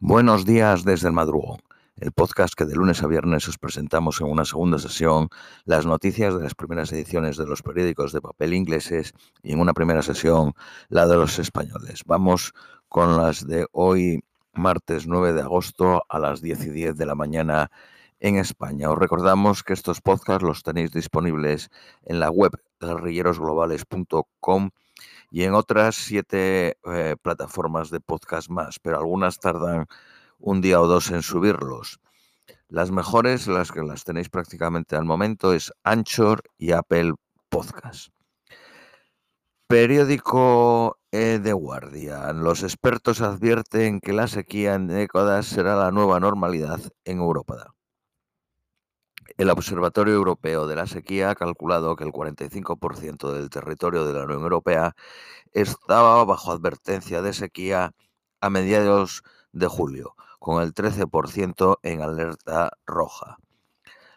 Buenos días desde el madrugón, el podcast que de lunes a viernes os presentamos en una segunda sesión las noticias de las primeras ediciones de los periódicos de papel ingleses y en una primera sesión la de los españoles. Vamos con las de hoy, martes 9 de agosto a las 10 y 10 de la mañana en España. Os recordamos que estos podcasts los tenéis disponibles en la web guerrillerosglobales.com y en otras siete eh, plataformas de podcast más, pero algunas tardan un día o dos en subirlos. Las mejores, las que las tenéis prácticamente al momento, es Anchor y Apple Podcast. Periódico e The Guardian. Los expertos advierten que la sequía en décadas será la nueva normalidad en Europa. El Observatorio Europeo de la Sequía ha calculado que el 45% del territorio de la Unión Europea estaba bajo advertencia de sequía a mediados de julio, con el 13% en alerta roja.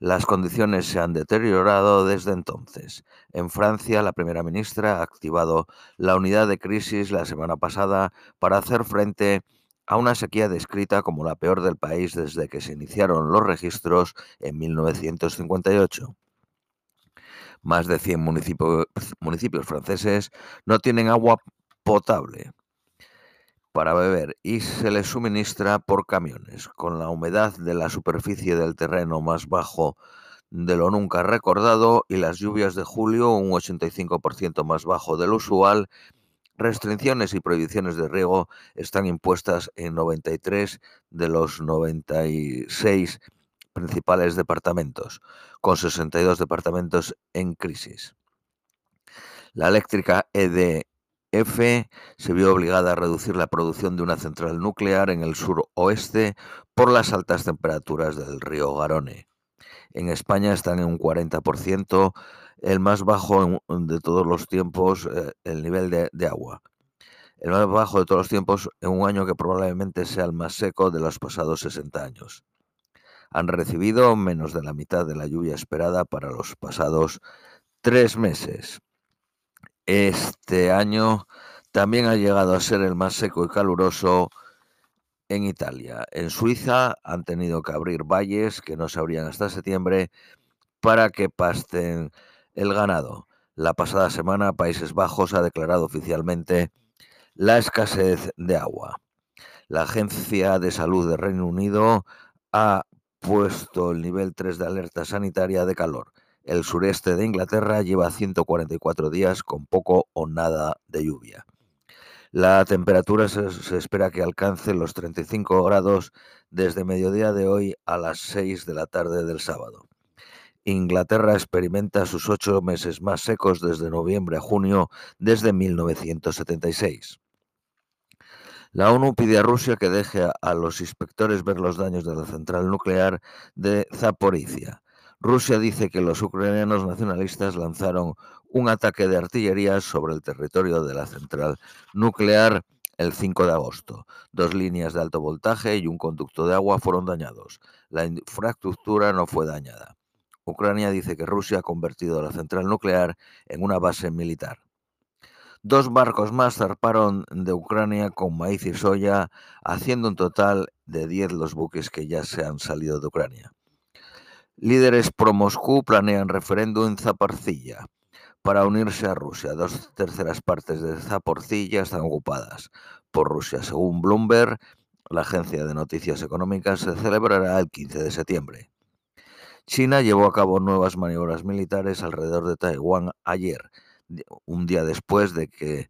Las condiciones se han deteriorado desde entonces. En Francia, la primera ministra ha activado la unidad de crisis la semana pasada para hacer frente a una sequía descrita como la peor del país desde que se iniciaron los registros en 1958. Más de 100 municipios, franceses no tienen agua potable para beber y se les suministra por camiones. Con la humedad de la superficie del terreno más bajo de lo nunca recordado y las lluvias de julio un 85% más bajo del usual, Restricciones y prohibiciones de riego están impuestas en 93 de los 96 principales departamentos, con 62 departamentos en crisis. La eléctrica EDF se vio obligada a reducir la producción de una central nuclear en el suroeste por las altas temperaturas del río Garone. En España están en un 40% el más bajo de todos los tiempos, eh, el nivel de, agua. El más bajo de todos los tiempos en un año que probablemente sea el más seco de los pasados 60 años. Han recibido menos de la mitad de la lluvia esperada para los pasados tres meses. Este año también ha llegado a ser el más seco y caluroso en Italia. En Suiza han tenido que abrir valles que no se abrían hasta septiembre para que pasten el ganado. La pasada semana Países Bajos ha declarado oficialmente la escasez de agua. La Agencia de Salud de Reino Unido ha puesto el nivel 3 de alerta sanitaria de calor. El sureste de Inglaterra lleva 144 días con poco o nada de lluvia. La temperatura se, se, espera que alcance los 35 grados desde mediodía de hoy a las 6 de la tarde del sábado. Inglaterra experimenta sus ocho meses más secos desde noviembre a junio desde 1976. La ONU pide a Rusia que deje a los inspectores ver los daños de la central nuclear de Zaporizhia. Rusia dice que los ucranianos nacionalistas lanzaron un ataque de artillería sobre el territorio de la central nuclear el 5 de agosto. Dos líneas de alto voltaje y un conducto de agua fueron dañados. La infraestructura no fue dañada. Ucrania dice que Rusia ha convertido la central nuclear en una base militar. Dos barcos más zarparon de Ucrania con maíz y soya, haciendo un total de 10 los buques que ya se han salido de Ucrania. Líderes pro-Moscú planean referéndum en Zaporcilla para unirse a Rusia. Dos terceras partes de Zaporcilla están ocupadas por Rusia. Según Bloomberg, la agencia de noticias económicas, se celebrará el 15 de septiembre. China llevó a cabo nuevas maniobras militares alrededor de Taiwán ayer, un día después de que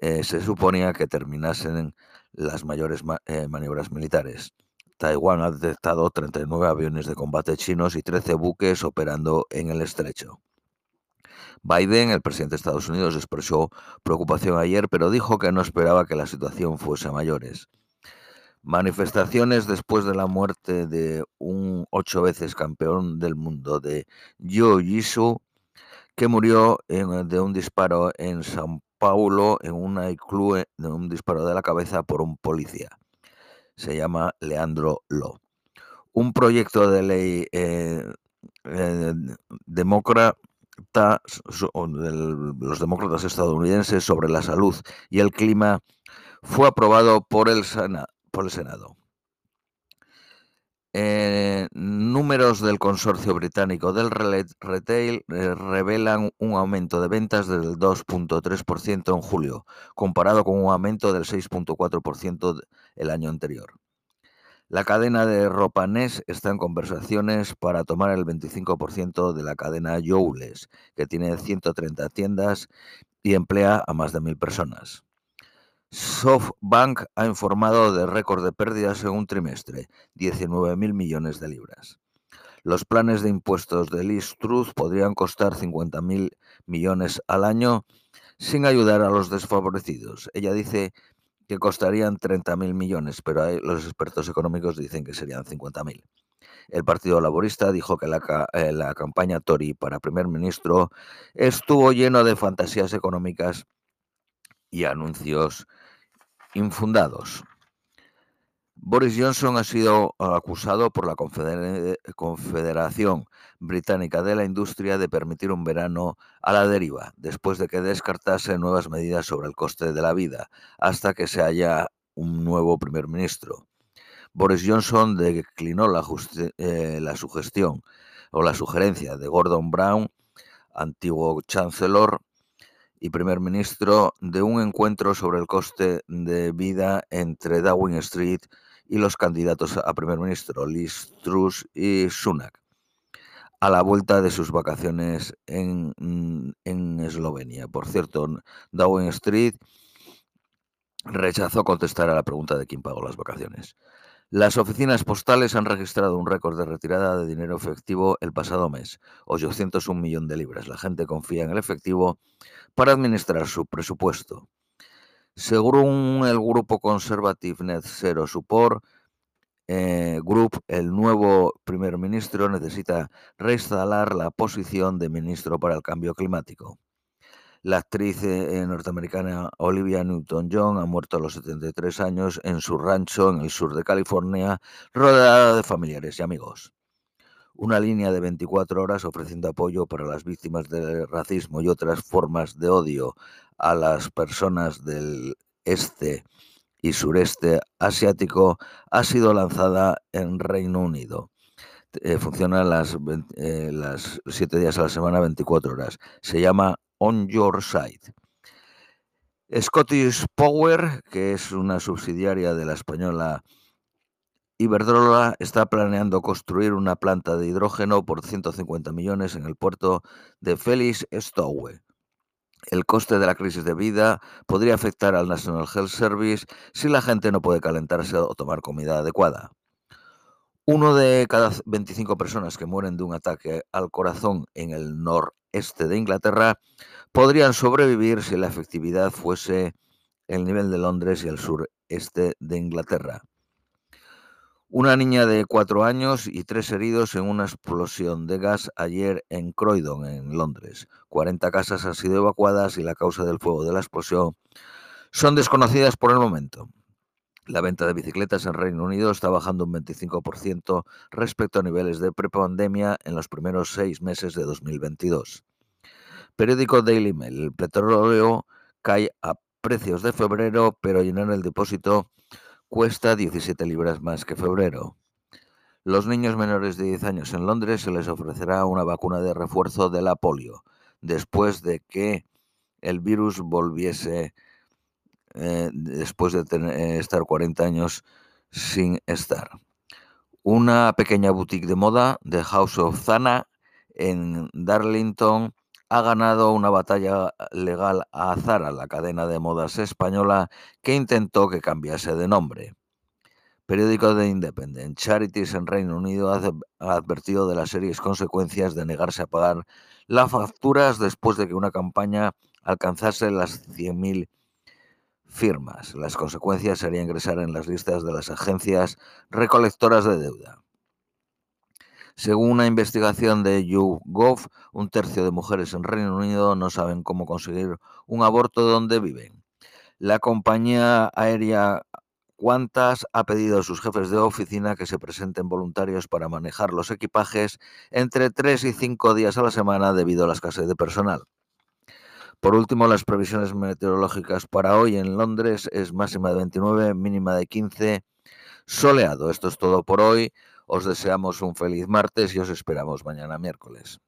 eh, se suponía que terminasen las mayores eh, maniobras militares. Taiwán ha detectado 39 aviones de combate chinos y 13 buques operando en el estrecho. Biden, el presidente de Estados Unidos, expresó preocupación ayer, pero dijo que no esperaba que la situación fuese a mayores. Manifestaciones después de la muerte de un ocho veces campeón del mundo de Jitsu que murió de un disparo en San Paulo en una club de un disparo de la cabeza por un policía. Se llama Leandro Lo. Un proyecto de ley eh, eh, demócrata los demócratas estadounidenses sobre la salud y el clima fue aprobado por el, por el Senado. Eh, números del consorcio británico del retail eh, revelan un aumento de ventas del 2.3% en julio, comparado con un aumento del 6.4% el año anterior. La cadena de ropa Ness está en conversaciones para tomar el 25% de la cadena Joules, que tiene 130 tiendas y emplea a más de mil personas. SoftBank ha informado de récord de pérdidas en un trimestre, 19.000 millones de libras. Los planes de impuestos de Liz Truth podrían costar 50.000 millones al año sin ayudar a los desfavorecidos. Ella dice que costarían 30.000 millones, pero los expertos económicos dicen que serían 50.000. El Partido Laborista dijo que la, eh, la, campaña Tory para primer ministro estuvo lleno de fantasías económicas y anuncios infundados. Boris Johnson ha sido acusado por la Confederación Británica de la Industria de permitir un verano a la deriva, después de que descartase nuevas medidas sobre el coste de la vida, hasta que se haya un nuevo primer ministro. Boris Johnson declinó la, eh, la sugestión o la sugerencia de Gordon Brown, antiguo chancellor, y primer ministro de un encuentro sobre el coste de vida entre Downing Street y los candidatos a primer ministro, Liz Truss y Sunak, a la vuelta de sus vacaciones en, en Eslovenia. Por cierto, Downing Street rechazó contestar a la pregunta de quién pagó las vacaciones. Las oficinas postales han registrado un récord de retirada de dinero efectivo el pasado mes, 801 millones de libras. La gente confía en el efectivo para administrar su presupuesto. Según el grupo Conservative Net Zero Support eh, Group, el nuevo primer ministro necesita reinstalar la posición de ministro para el cambio climático. La actriz eh, eh, norteamericana Olivia Newton-John ha muerto a los 73 años en su rancho en el sur de California, rodeada de familiares y amigos. Una línea de 24 horas ofreciendo apoyo para las víctimas del racismo y otras formas de odio a las personas del este y sureste asiático ha sido lanzada en Reino Unido. Eh, funciona las, las 7 días a la semana, 24 horas. Se llama On Your Side. Scottish Power, que es una subsidiaria de la española Iberdrola, está planeando construir una planta de hidrógeno por 150 millones en el puerto de Felix Stowe. El coste de la crisis de vida podría afectar al National Health Service si la gente no puede calentarse o tomar comida adecuada. Uno de cada 25 personas que mueren de un ataque al corazón en el noreste de Inglaterra podrían sobrevivir si la efectividad fuese el nivel de Londres y el sureste de Inglaterra. Una niña de cuatro años y tres heridos en una explosión de gas ayer en Croydon, en Londres. 40 casas han sido evacuadas y la causa del fuego de la explosión son desconocidas por el momento. La venta de bicicletas en Reino Unido está bajando un 25% respecto a niveles de prepandemia en los primeros seis meses de 2022. Periódico Daily Mail. El petróleo cae a precios de febrero, pero llenar el depósito cuesta 17 libras más que febrero. Los niños menores de 10 años en Londres se les ofrecerá una vacuna de refuerzo de la polio, después de que el virus volviese eh, después de eh, estar 40 años sin estar. Una pequeña boutique de moda, The House of Zana, en Darlington, ha ganado una batalla legal a Zara, la cadena de modas española, que intentó que cambiase de nombre. Periódico de Independent. Charities en Reino Unido ha advertido de las serias consecuencias de negarse a pagar las facturas después de que una campaña alcanzase las 100.000 firmas. Las consecuencias serían ingresar en las listas de las agencias recolectoras de deuda. Según una investigación de YouGov, un tercio de mujeres en Reino Unido no saben cómo conseguir un aborto donde viven. La compañía aérea Qantas ha pedido a sus jefes de oficina que se presenten voluntarios para manejar los equipajes entre tres y cinco días a la semana debido a la escasez de personal. Por último, las previsiones meteorológicas para hoy en Londres es máxima de 29, mínima de 15, soleado. Esto es todo por hoy. Os deseamos un feliz martes y os esperamos mañana miércoles.